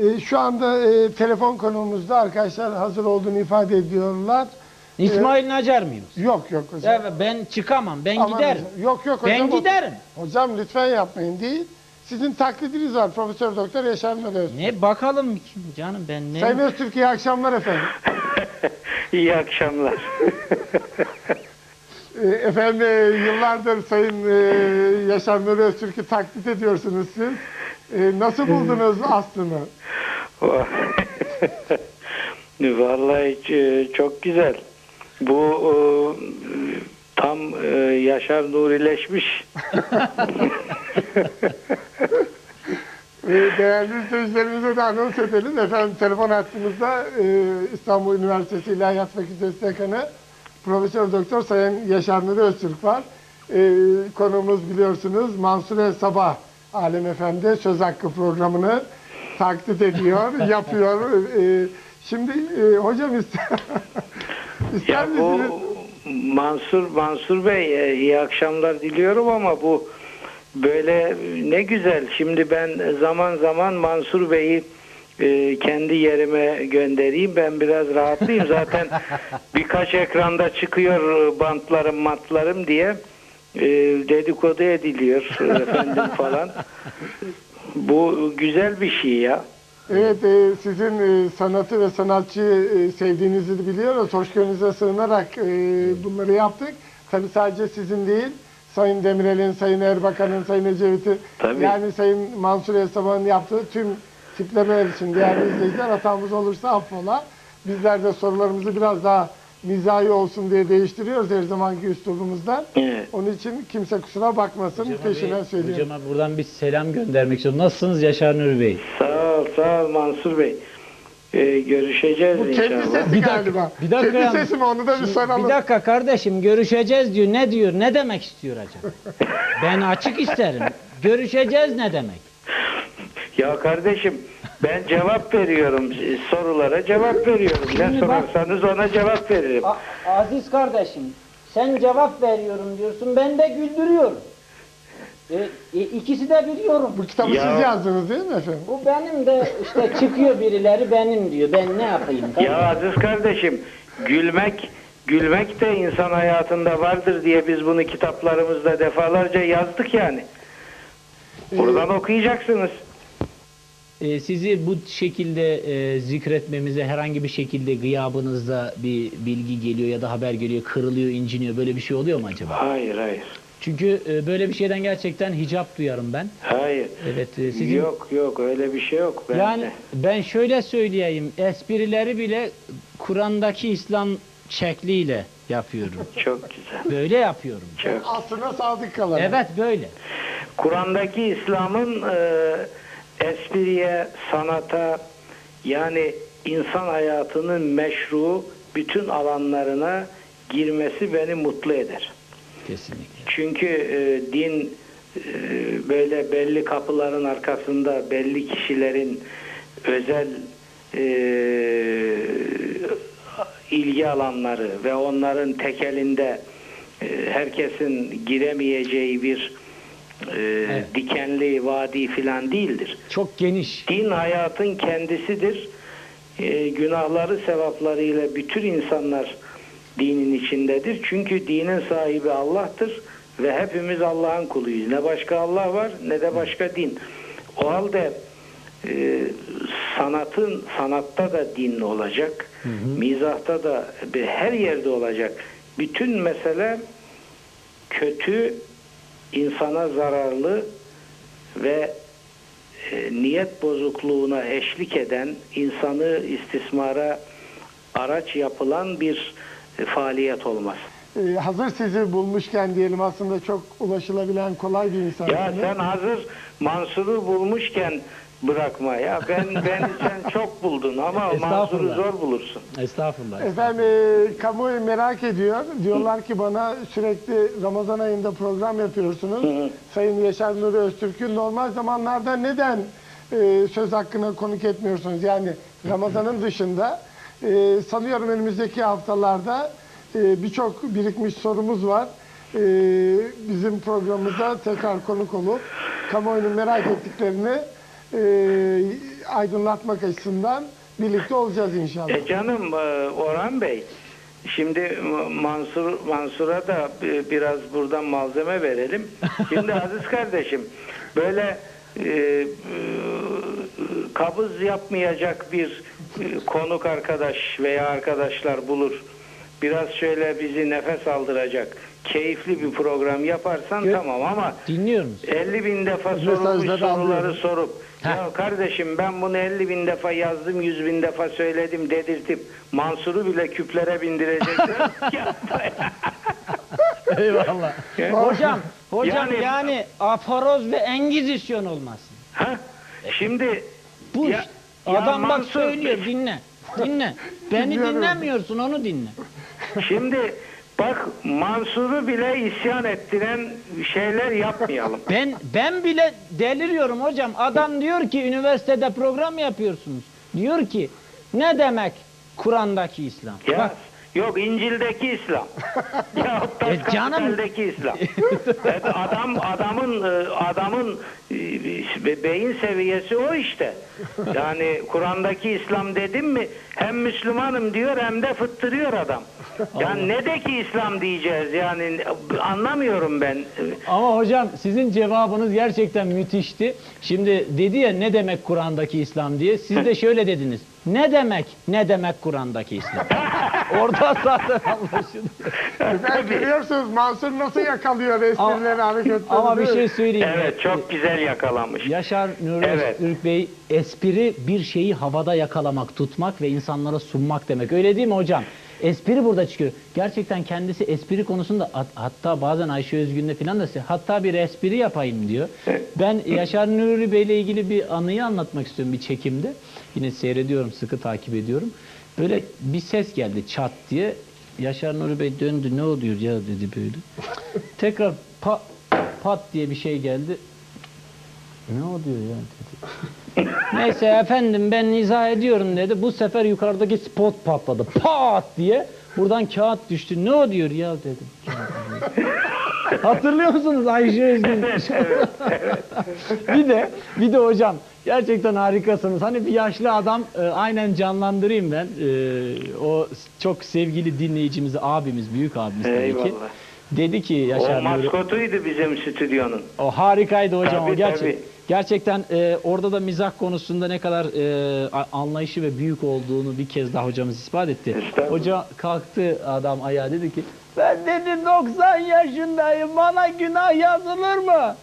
E, şu anda e, telefon konumuzda arkadaşlar hazır olduğunu ifade ediyorlar. İsmail Nacar mıyım? Yok yok hocam. Evet, ben çıkamam. Ben Aman giderim. hocam. Yok yok hocam. Ben o- giderim. Hocam lütfen yapmayın değil. Sizin taklidiniz var Profesör Doktor Yaşar Öztürk. Ne bakalım kim canım ben ne? Sayın Öztürk iyi akşamlar efendim. İyi akşamlar. E, efendim e, yıllardır Sayın e, Yaşar Nuri Öztürk'ü taklit ediyorsunuz siz. E, nasıl buldunuz aslını? Vallahi e, çok güzel. Bu e, tam e, Yaşar Nurileşmiş. E, değerli izleyicilerimize de anons edelim. Efendim telefon hattımızda İstanbul Üniversitesi İlahiyat Fakültesi Dekanı Profesör Doktor Sayın Yaşar Nuri Öztürk var. Konuğumuz biliyorsunuz Mansur Sabah Alem Efendi Söz Hakkı programını taklit ediyor, yapıyor. E, şimdi e, hocam ister, ister misiniz? Mansur Mansur Bey e, iyi akşamlar diliyorum ama bu böyle ne güzel. Şimdi ben zaman zaman Mansur Bey'i e, kendi yerime göndereyim. Ben biraz rahatlayayım. Zaten birkaç ekranda çıkıyor e, bantlarım matlarım diye e, dedikodu ediliyor e, efendim falan. Bu güzel bir şey ya. Evet, e, sizin e, sanatı ve sanatçıyı e, sevdiğinizi biliyoruz. Hoşgörünüze sığınarak e, bunları yaptık. Tabii sadece sizin değil, Sayın Demirel'in, Sayın Erbakan'ın, Sayın Ecevit'in, yani Sayın Mansur Esaba'nın yaptığı tüm tiplemeler için değerli izleyiciler hatamız olursa affola. Bizler de sorularımızı biraz daha mizahi olsun diye değiştiriyoruz her zamanki üslubumuzdan. Evet. Onun için kimse kusura bakmasın, peşinden söylüyorum. Hocama buradan bir selam göndermek istiyorum. Nasılsınız Yaşar Nuri Bey? Sağ ol, sağ ol Mansur Bey. E, görüşeceğiz Bu kendi inşallah. sesi Bir dakika, galiba. bir dakika kendi sesi mi onu da bir soralım. bir dakika kardeşim görüşeceğiz diyor. Ne diyor? Ne demek istiyor acaba? ben açık isterim. Görüşeceğiz ne demek? Ya kardeşim ben cevap veriyorum sorulara cevap veriyorum. Ne Şimdi bak- sorarsanız ona cevap veririm. aziz kardeşim sen cevap veriyorum diyorsun ben de güldürüyorum. E, ikisi de biliyorum. Bu kitabı Ya- siz yazdınız değil mi efendim? Bu benim de işte çıkıyor birileri benim diyor. Ben ne yapayım? Ya aziz kardeşim gülmek gülmek de insan hayatında vardır diye biz bunu kitaplarımızda defalarca yazdık yani. Buradan okuyacaksınız. Ee, sizi bu şekilde e, zikretmemize herhangi bir şekilde gıyabınızda bir bilgi geliyor ya da haber geliyor, kırılıyor, inciniyor böyle bir şey oluyor mu acaba? Hayır hayır. Çünkü e, böyle bir şeyden gerçekten hicap duyarım ben. Hayır. Evet e, sizin Yok yok öyle bir şey yok. Ben yani de. ben şöyle söyleyeyim esprileri bile Kur'an'daki İslam şekliyle yapıyorum. Çok güzel. Böyle yapıyorum. Çok. Aslına sadık kalan. Evet böyle. Kur'an'daki İslam'ın e, espriye, sanata yani insan hayatının meşru bütün alanlarına girmesi beni mutlu eder. Kesinlikle. Çünkü e, din e, böyle belli kapıların arkasında belli kişilerin özel e, ilgi alanları ve onların tekelinde e, herkesin giremeyeceği bir e, Evet. dikenli vadi filan değildir. Çok geniş. Din hayatın kendisidir. Ee, günahları sevaplarıyla bütün insanlar dinin içindedir. Çünkü dinin sahibi Allah'tır ve hepimiz Allah'ın kuluyuz. Ne başka Allah var ne de başka din. O halde e, sanatın sanatta da din olacak. Mizahta da bir- her yerde olacak. Bütün mesele kötü, insana zararlı ve e, niyet bozukluğuna eşlik eden, insanı istismara araç yapılan bir e, faaliyet olmaz. Ee, hazır sizi bulmuşken diyelim aslında çok ulaşılabilen kolay bir insan. Ya sen hazır Mansur'u bulmuşken bırakma ya. Ben ben sen çok buldun ama Estağfurullah. zor bulursun. Estağfurullah. Efendim e, kamuoyu merak ediyor. Diyorlar ki bana sürekli Ramazan ayında program yapıyorsunuz. Sayın Yaşar Nuri Öztürk'ü normal zamanlarda neden e, söz hakkına konuk etmiyorsunuz? Yani Ramazan'ın dışında e, sanıyorum önümüzdeki haftalarda e, birçok birikmiş sorumuz var. E, bizim programımıza tekrar konuk olup kamuoyunun merak ettiklerini e, aydınlatmak açısından birlikte olacağız inşallah. E canım e, Orhan Bey, şimdi Mansur Mansur'a da bi- biraz buradan malzeme verelim. Şimdi Aziz kardeşim, böyle e, e, kabız yapmayacak bir e, konuk arkadaş veya arkadaşlar bulur. Biraz şöyle bizi nefes aldıracak, keyifli bir program yaparsan Gö- tamam ama Dinliyor musun? 50 bin defa sorulmuş soruları sorup Heh. ya kardeşim ben bunu 50 bin defa yazdım 100 bin defa söyledim dedirtip Mansur'u bile küplere bindirecekler. Eyvallah. hocam, hocam Yani- yani, aforoz ve engizisyon olmasın. Ha? Şimdi Bu Ya- işte. ya adam bak Mansur- söylüyor dinle. Dinle. Beni dinlemiyorsun onu dinle. şimdi bak Mansur'u bile isyan ettiren şeyler yapmayalım. Ben ben bile deliriyorum hocam. Adam diyor ki üniversitede program yapıyorsunuz. Diyor ki ne demek Kur'an'daki İslam? Ya Bak yok İncil'deki İslam. ya E canım. İslam. Evet, adam adamın e, adamın e, beyin seviyesi o işte. Yani Kur'an'daki İslam dedim mi hem Müslümanım diyor hem de fıttırıyor adam. Yani ne de ki İslam diyeceğiz yani anlamıyorum ben. Ama hocam sizin cevabınız gerçekten müthişti. Şimdi dedi ya ne demek Kur'an'daki İslam diye. Siz de şöyle dediniz. Ne demek ne demek Kur'an'daki İslam? Orada zaten anlaşılıyor. Ben görüyorsunuz Mansur nasıl yakalıyor esprileri hareketleri. Ama bir şey söyleyeyim. Evet çok güzel yakalamış. Yaşar Nuri Evet. Öztürk Bey espri bir şeyi havada yakalamak, tutmak ve insanlara sunmak demek. Öyle değil mi hocam? Espri burada çıkıyor. Gerçekten kendisi espri konusunda hat- hatta bazen Ayşe Özgün'le falan da hatta bir espri yapayım diyor. Ben Yaşar Nuri Bey ile ilgili bir anıyı anlatmak istiyorum bir çekimde. Yine seyrediyorum, sıkı takip ediyorum. Böyle bir ses geldi çat diye. Yaşar Nuri Bey döndü ne oluyor ya dedi böyle. Tekrar pa- pat diye bir şey geldi. Ne oluyor ya dedi. Neyse efendim ben izah ediyorum dedi. Bu sefer yukarıdaki spot patladı. Pat diye. Buradan kağıt düştü. Ne o diyor ya dedim. Hatırlıyor musunuz Ayşe Özgün? bir de bir de hocam gerçekten harikasınız. Hani bir yaşlı adam e, aynen canlandırayım ben. E, o çok sevgili dinleyicimiz, abimiz, büyük abimiz tabii ki. Dedi ki O Yaşar Nuri. maskotuydu bizim stüdyonun. O harikaydı hocam Tabii, o gerçek. tabii. Gerçekten e, orada da mizah konusunda ne kadar e, anlayışı ve büyük olduğunu bir kez daha hocamız ispat etti. Hoca kalktı adam ayağa dedi ki ben dedi 90 yaşındayım bana günah yazılır mı?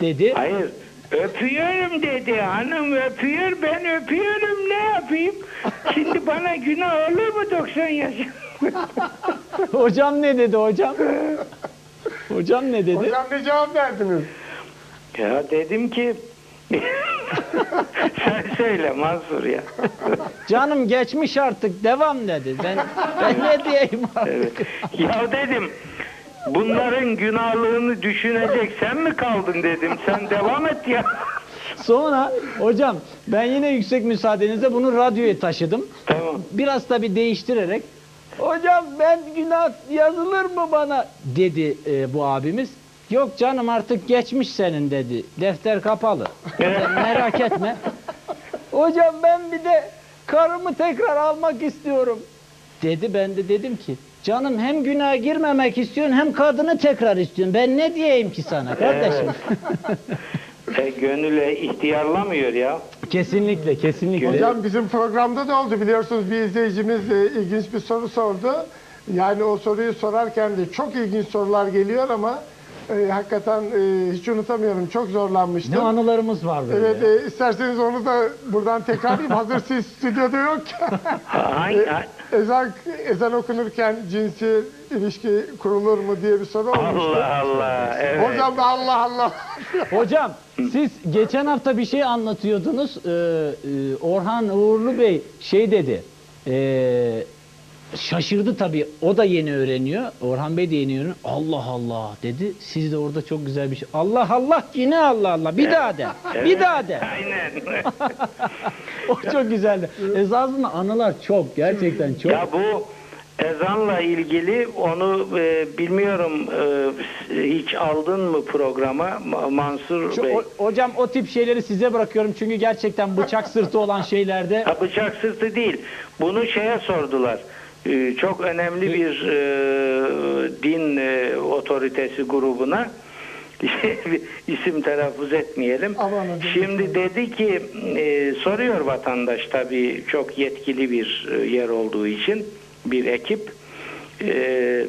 Dedi. Hayır. Öpüyorum dedi hanım öpüyor ben öpüyorum ne yapayım? Şimdi bana günah olur mu 90 yaş? hocam ne dedi hocam? hocam ne dedi? Hocam ne cevap verdiniz? Ya dedim ki sen söyle Mansur ya. Canım geçmiş artık devam dedi. Ben ben ne diyeyim artık? Evet. Ya dedim bunların günahlığını düşünecek sen mi kaldın dedim. Sen devam et ya. Sonra hocam ben yine yüksek müsaadenizle bunu radyoya taşıdım. Tamam. Biraz tabi değiştirerek hocam ben günah yazılır mı bana dedi e, bu abimiz. Yok canım artık geçmiş senin dedi. Defter kapalı. Merak etme. Hocam ben bir de karımı tekrar almak istiyorum. Dedi ben de dedim ki canım hem günaha girmemek istiyorsun hem kadını tekrar istiyorsun. Ben ne diyeyim ki sana kardeşim? E, gönüle ihtiyarlamıyor ya. kesinlikle kesinlikle. Hocam bizim programda da oldu biliyorsunuz bir izleyicimiz e, ilginç bir soru sordu. Yani o soruyu sorarken de çok ilginç sorular geliyor ama e, hakikaten e, hiç unutamıyorum. Çok zorlanmıştım. Ne anılarımız var böyle. Evet, e, isterseniz onu da buradan tekrarlayayım. Hazır siz stüdyoda yokken. Hangi, ha- ezan, ezan okunurken cinsi ilişki kurulur mu diye bir soru olmuştu. Allah Allah. Evet. Hocam da Allah Allah. Hocam siz geçen hafta bir şey anlatıyordunuz. Ee, e, Orhan Uğurlu Bey şey dedi. ee, şaşırdı tabii. O da yeni öğreniyor. Orhan Bey de yeni öğreniyor. Allah Allah dedi. Siz de orada çok güzel bir şey. Allah Allah yine Allah Allah. Bir daha de. Bir daha de. Aynen. O çok güzeldi. Esasında anılar çok. Gerçekten çok. ya bu Ezanla ilgili onu e, bilmiyorum e, hiç aldın mı programa Ma- Mansur Şu, Bey? o- hocam o tip şeyleri size bırakıyorum çünkü gerçekten bıçak sırtı olan şeylerde Ha, bıçak sırtı değil. Bunu şeye sordular. Ee, Çok önemli bir e, din e, otoritesi grubuna isim telaffuz etmeyelim. Şimdi dedi ki e, soruyor vatandaş tabii çok yetkili bir yer olduğu için bir ekip e,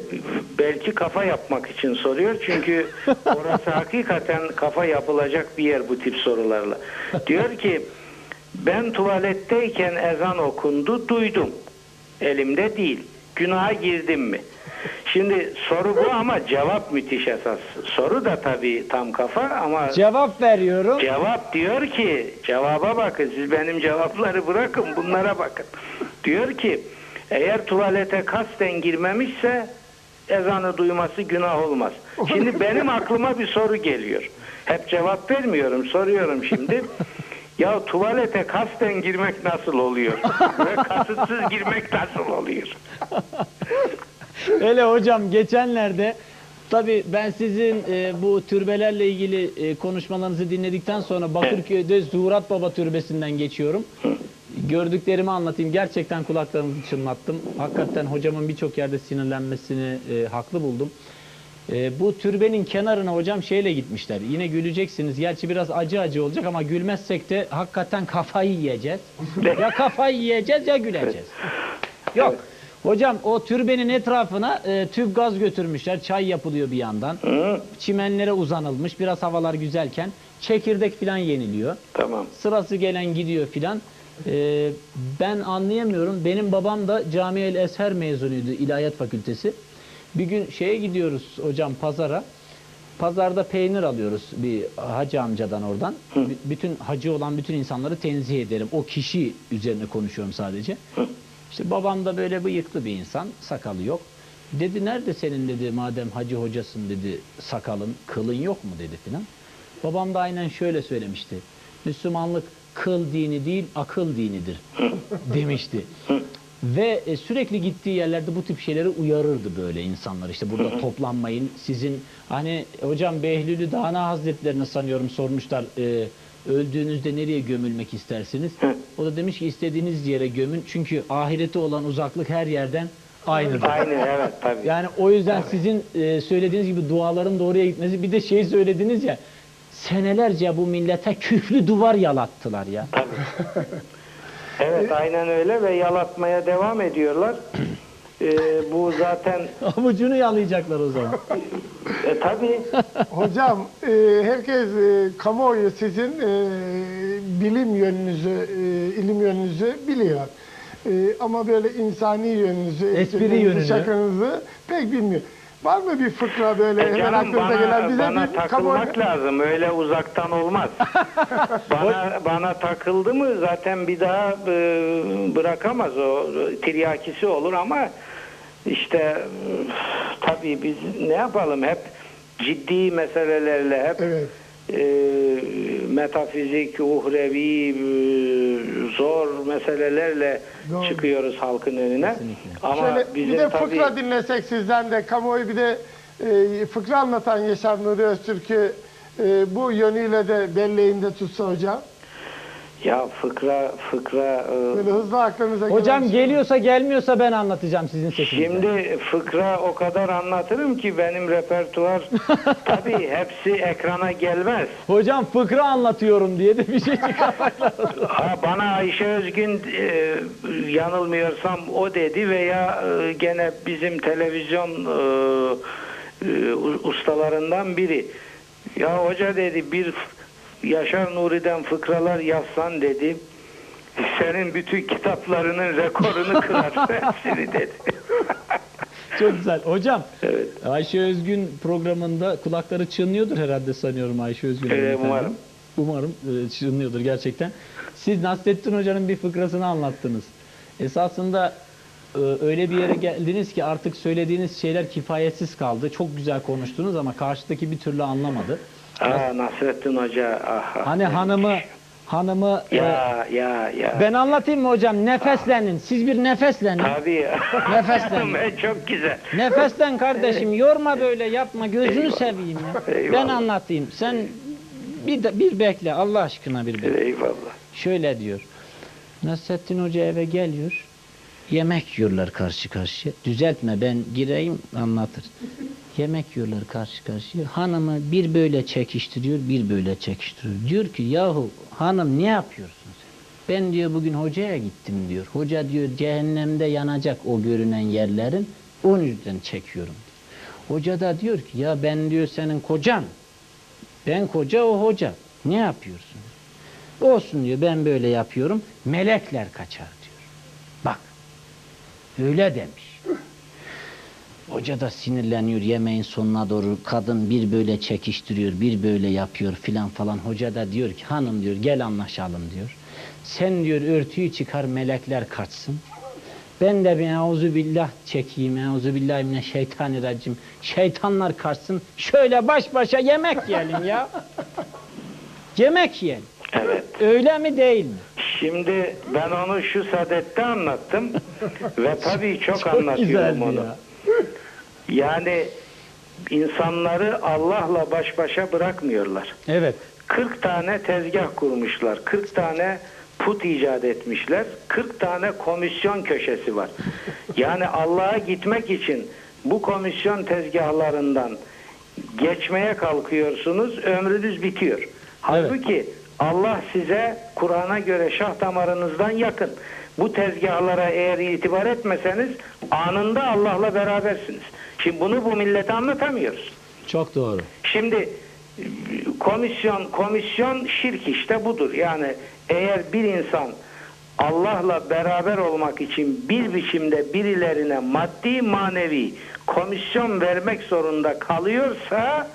belki kafa yapmak için soruyor çünkü orası hakikaten kafa yapılacak bir yer bu tip sorularla. Diyor ki ben tuvaletteyken ezan okundu duydum. Elimde değil. Günaha girdim mi? Şimdi soru bu ama cevap müthiş esas. Soru da tabii tam kafa ama cevap veriyorum. Cevap diyor ki, cevaba bakın siz benim cevapları bırakın bunlara bakın. Diyor ki eğer tuvalete kasten girmemişse ezanı duyması günah olmaz. Şimdi benim aklıma bir soru geliyor. Hep cevap vermiyorum soruyorum şimdi. Ya tuvalete kasten girmek nasıl oluyor? Ve kasıtsız girmek nasıl oluyor? Öyle hocam geçenlerde tabii ben sizin e, bu türbelerle ilgili e, konuşmalarınızı dinledikten sonra Bakırköy'de Zuhurat Baba Türbesi'nden geçiyorum. Gördüklerimi anlatayım. Gerçekten kulaklarımı çınlattım. Hakikaten hocamın birçok yerde sinirlenmesini e, haklı buldum. E, bu türbenin kenarına hocam şeyle gitmişler. Yine güleceksiniz. Gerçi biraz acı acı olacak ama gülmezsek de hakikaten kafayı yiyeceğiz. ya kafayı yiyeceğiz ya güleceğiz. Yok. Hocam o türbenin etrafına e, tüp gaz götürmüşler. Çay yapılıyor bir yandan. Çimenlere uzanılmış. Biraz havalar güzelken çekirdek filan yeniliyor. Tamam. Sırası gelen gidiyor filan. E, ben anlayamıyorum. Benim babam da Cami-el Esher mezunuydu İlahiyat Fakültesi. Bir gün şeye gidiyoruz hocam pazara. Pazarda peynir alıyoruz bir hacı amcadan oradan. B- Bütün hacı olan bütün insanları tenzih ederim. O kişi üzerine konuşuyorum sadece. İşte babam da böyle bıyıklı bir insan, sakalı yok. Dedi nerede senin dedi madem hacı hocasın dedi sakalın, kılın yok mu dedi filan. Babam da aynen şöyle söylemişti. Müslümanlık kıl dini değil akıl dinidir demişti. Ve e, sürekli gittiği yerlerde bu tip şeyleri uyarırdı böyle insanlar. İşte burada toplanmayın. Sizin hani hocam Behlül'ü Dana Hazretlerini sanıyorum sormuşlar. e, öldüğünüzde nereye gömülmek istersiniz? O da demiş ki istediğiniz yere gömün. Çünkü ahirete olan uzaklık her yerden aynıdır. Aynı evet tabii. Yani o yüzden sizin e, söylediğiniz gibi duaların doğruya gitmesi bir de şey söylediniz ya senelerce bu millete küflü duvar yalattılar ya. Evet aynen öyle ve yalatmaya devam ediyorlar. Ee, bu zaten Avucunu yalayacaklar o zaman. e, tabii Hocam e, herkes e, kamuoyu sizin e, bilim yönünüzü, e, ilim yönünüzü biliyor. E, ama böyle insani yönünüzü, Espri yönünü. şakanızı pek bilmiyor. Var mı bir fıkra böyle E hemen canım aklınıza bana, gelen bize bana bir takılmak lazım. Öyle uzaktan olmaz. bana bana takıldı mı zaten bir daha e, bırakamaz o tiryakisi olur ama işte e, tabii biz ne yapalım hep ciddi meselelerle hep Evet. E, metafizik, uhrevi, e, zor meselelerle Doğru. çıkıyoruz halkın önüne. Kesinlikle. Ama Şöyle bizim bir de tabii fıkra dinlesek sizden de kamuoyu bir de e, fıkra anlatan Yaşar Nuri Öztürk'ü e, bu yönüyle de belleğinde tutsa hocam. Ya fıkra fıkra e, Böyle hızlı aklınıza Hocam gelen şey. geliyorsa gelmiyorsa ben anlatacağım sizin sesinizle. Şimdi fıkra o kadar anlatırım ki benim repertuar tabii hepsi ekrana gelmez. Hocam fıkra anlatıyorum diye de bir şey çıkarmak lazım. Ha, bana Ayşe Özgün e, yanılmıyorsam o dedi veya e, gene bizim televizyon e, e, ustalarından biri. Ya hoca dedi bir Yaşar Nuri'den fıkralar yazsan dedi. Senin bütün kitaplarının rekorunu kırarsın hepsini dedi. Çok güzel. Hocam Evet. Ayşe Özgün programında kulakları çınlıyordur herhalde sanıyorum Ayşe Özgün. Evet, umarım. Umarım e, çınlıyordur gerçekten. Siz Nasrettin Hoca'nın bir fıkrasını anlattınız. Esasında e, öyle bir yere geldiniz ki artık söylediğiniz şeyler kifayetsiz kaldı. Çok güzel konuştunuz ama karşıdaki bir türlü anlamadı. Aa, Nasrettin Hoca. Ah, ah. Hani hanımı hanımı e, Ya ya ya. ben anlatayım mı hocam? Nefeslenin. Siz bir nefeslenin. Tabii ya. Nefeslen. Ben Çok güzel. Nefeslen kardeşim. Yorma böyle yapma. Gözünü Eyvallah. seveyim ya. Ben Eyvallah. anlatayım. Sen bir de, bir bekle. Allah aşkına bir bekle. Eyvallah. Şöyle diyor. Nasrettin Hoca eve geliyor. Yemek yiyorlar karşı karşıya. Düzeltme ben gireyim anlatır. Yemek yiyorlar karşı karşıya. Hanımı bir böyle çekiştiriyor, bir böyle çekiştiriyor. Diyor ki yahu hanım ne yapıyorsun sen? Ben diyor bugün hocaya gittim diyor. Hoca diyor cehennemde yanacak o görünen yerlerin. Onun yüzden çekiyorum. Hoca da diyor ki ya ben diyor senin kocan. Ben koca o hoca. Ne yapıyorsun? Olsun diyor ben böyle yapıyorum. Melekler kaçar diyor. Öyle demiş. Hoca da sinirleniyor yemeğin sonuna doğru. Kadın bir böyle çekiştiriyor, bir böyle yapıyor filan falan. Hoca da diyor ki hanım diyor gel anlaşalım diyor. Sen diyor örtüyü çıkar melekler kaçsın. Ben de bir euzu billah çekeyim. Euzu billahi mineşşeytanirracim. Şeytanlar kaçsın. Şöyle baş başa yemek yiyelim ya. Yemek yiyelim. Evet. Öyle mi değil mi? Şimdi ben onu şu sadette anlattım ve tabii çok, Çok anlatıyorum onu. ya. Yani insanları Allah'la baş başa bırakmıyorlar. Evet. 40 tane tezgah kurmuşlar. 40 tane put icat etmişler. 40 tane komisyon köşesi var. Yani Allah'a gitmek için bu komisyon tezgahlarından geçmeye kalkıyorsunuz, ömrünüz bitiyor. Halbuki Allah size Kur'an'a göre şah damarınızdan yakın. Bu tezgahlara eğer itibar etmeseniz anında Allah'la berabersiniz. Şimdi bunu bu millete anlatamıyoruz. Çok doğru. Şimdi komisyon komisyon şirk işte budur. Yani eğer bir insan Allah'la beraber olmak için bir biçimde birilerine maddi manevi komisyon vermek zorunda kalıyorsa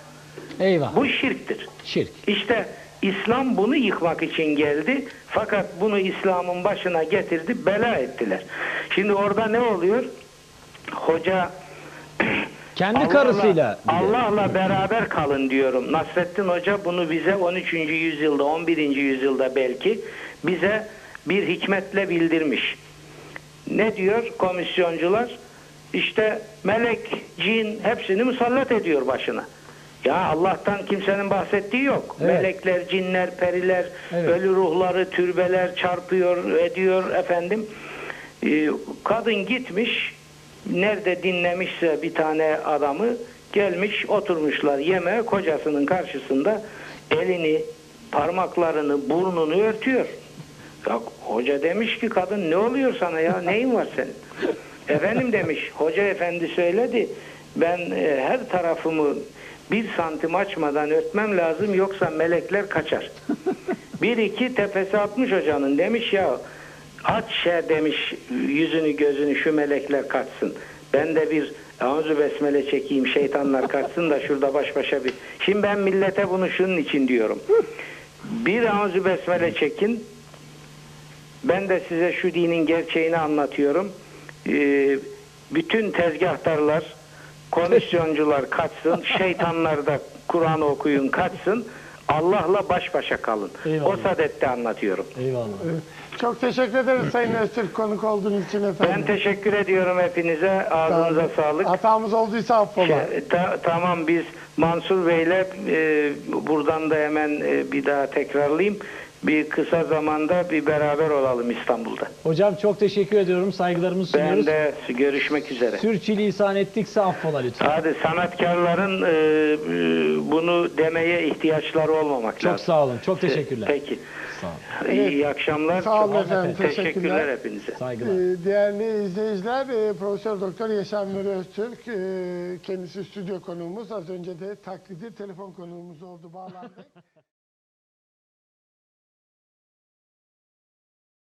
Eyvah. bu şirktir. Şirk. İşte İslam bunu yıkmak için geldi. Fakat bunu İslam'ın başına getirdi, bela ettiler. Şimdi orada ne oluyor? Hoca Kendi Allah'la- karısıyla. Allah'la beraber kalın diyorum. Nasrettin Hoca bunu bize 13. yüzyılda, 11. yüzyılda belki bize bir hikmetle bildirmiş. Ne diyor komisyoncular? İşte melek, cin hepsini musallat ediyor başına. Ya Allah'tan kimsenin bahsettiği yok. Evet. Melekler, cinler, periler, Evet. ölü ruhları, türbeler çarpıyor, ediyor efendim. Ee, kadın gitmiş, nerede dinlemişse bir tane adamı gelmiş oturmuşlar yemeğe kocasının karşısında elini, parmaklarını, burnunu örtüyor. Ya, hoca demiş ki kadın ne oluyor sana ya neyin var senin? Efendim demiş hoca efendi söyledi ben e, her tarafımı bir santim açmadan örtmem lazım yoksa melekler kaçar. Bir iki tepesi atmış hocanın demiş ya aç şey demiş yüzünü gözünü şu melekler kaçsın. Ben de bir Auzu besmele çekeyim şeytanlar kaçsın da şurada baş başa bir. Şimdi ben millete bunu şunun için diyorum. Bir auzu besmele çekin. Ben de size şu dinin gerçeğini anlatıyorum. Ee, bütün tezgahtarlar, komisyoncular kaçsın, şeytanlar da Kur'an okuyun kaçsın. Allah'la baş başa kalın. Eyvallah. O sadette anlatıyorum. Eyvallah. Çok teşekkür ederiz Sayın Öztürk konuk olduğunuz için efendim. Ben teşekkür ediyorum hepinize. Ağzınıza sağlık. Hatamız olduysa affola. Şey, ta- tamam biz Mansur Bey'le e, buradan da hemen e, bir daha tekrarlayayım. Bir kısa zamanda bir beraber olalım İstanbul'da. Hocam çok teşekkür ediyorum. Saygılarımızı Ben sunuyoruz. de görüşmek üzere. Sürçülisan ettikse affola lütfen. Hadi sanatkarların e, e, bunu demeye ihtiyaçları olmamak Çok lazım. sağ olun. Çok teşekkürler. Peki. Sağ olun. İyi, iyi akşamlar. Sağ olun Çok efendim, Teşekkürler teşekkürler. hepinize. Saygılar. Ee, Değerli izleyiciler, e, Profesör Doktor Yaşar Nuri Öztürk, e, kendisi stüdyo konuğumuz. Az önce de taklidi telefon konuğumuz oldu, bağlandı.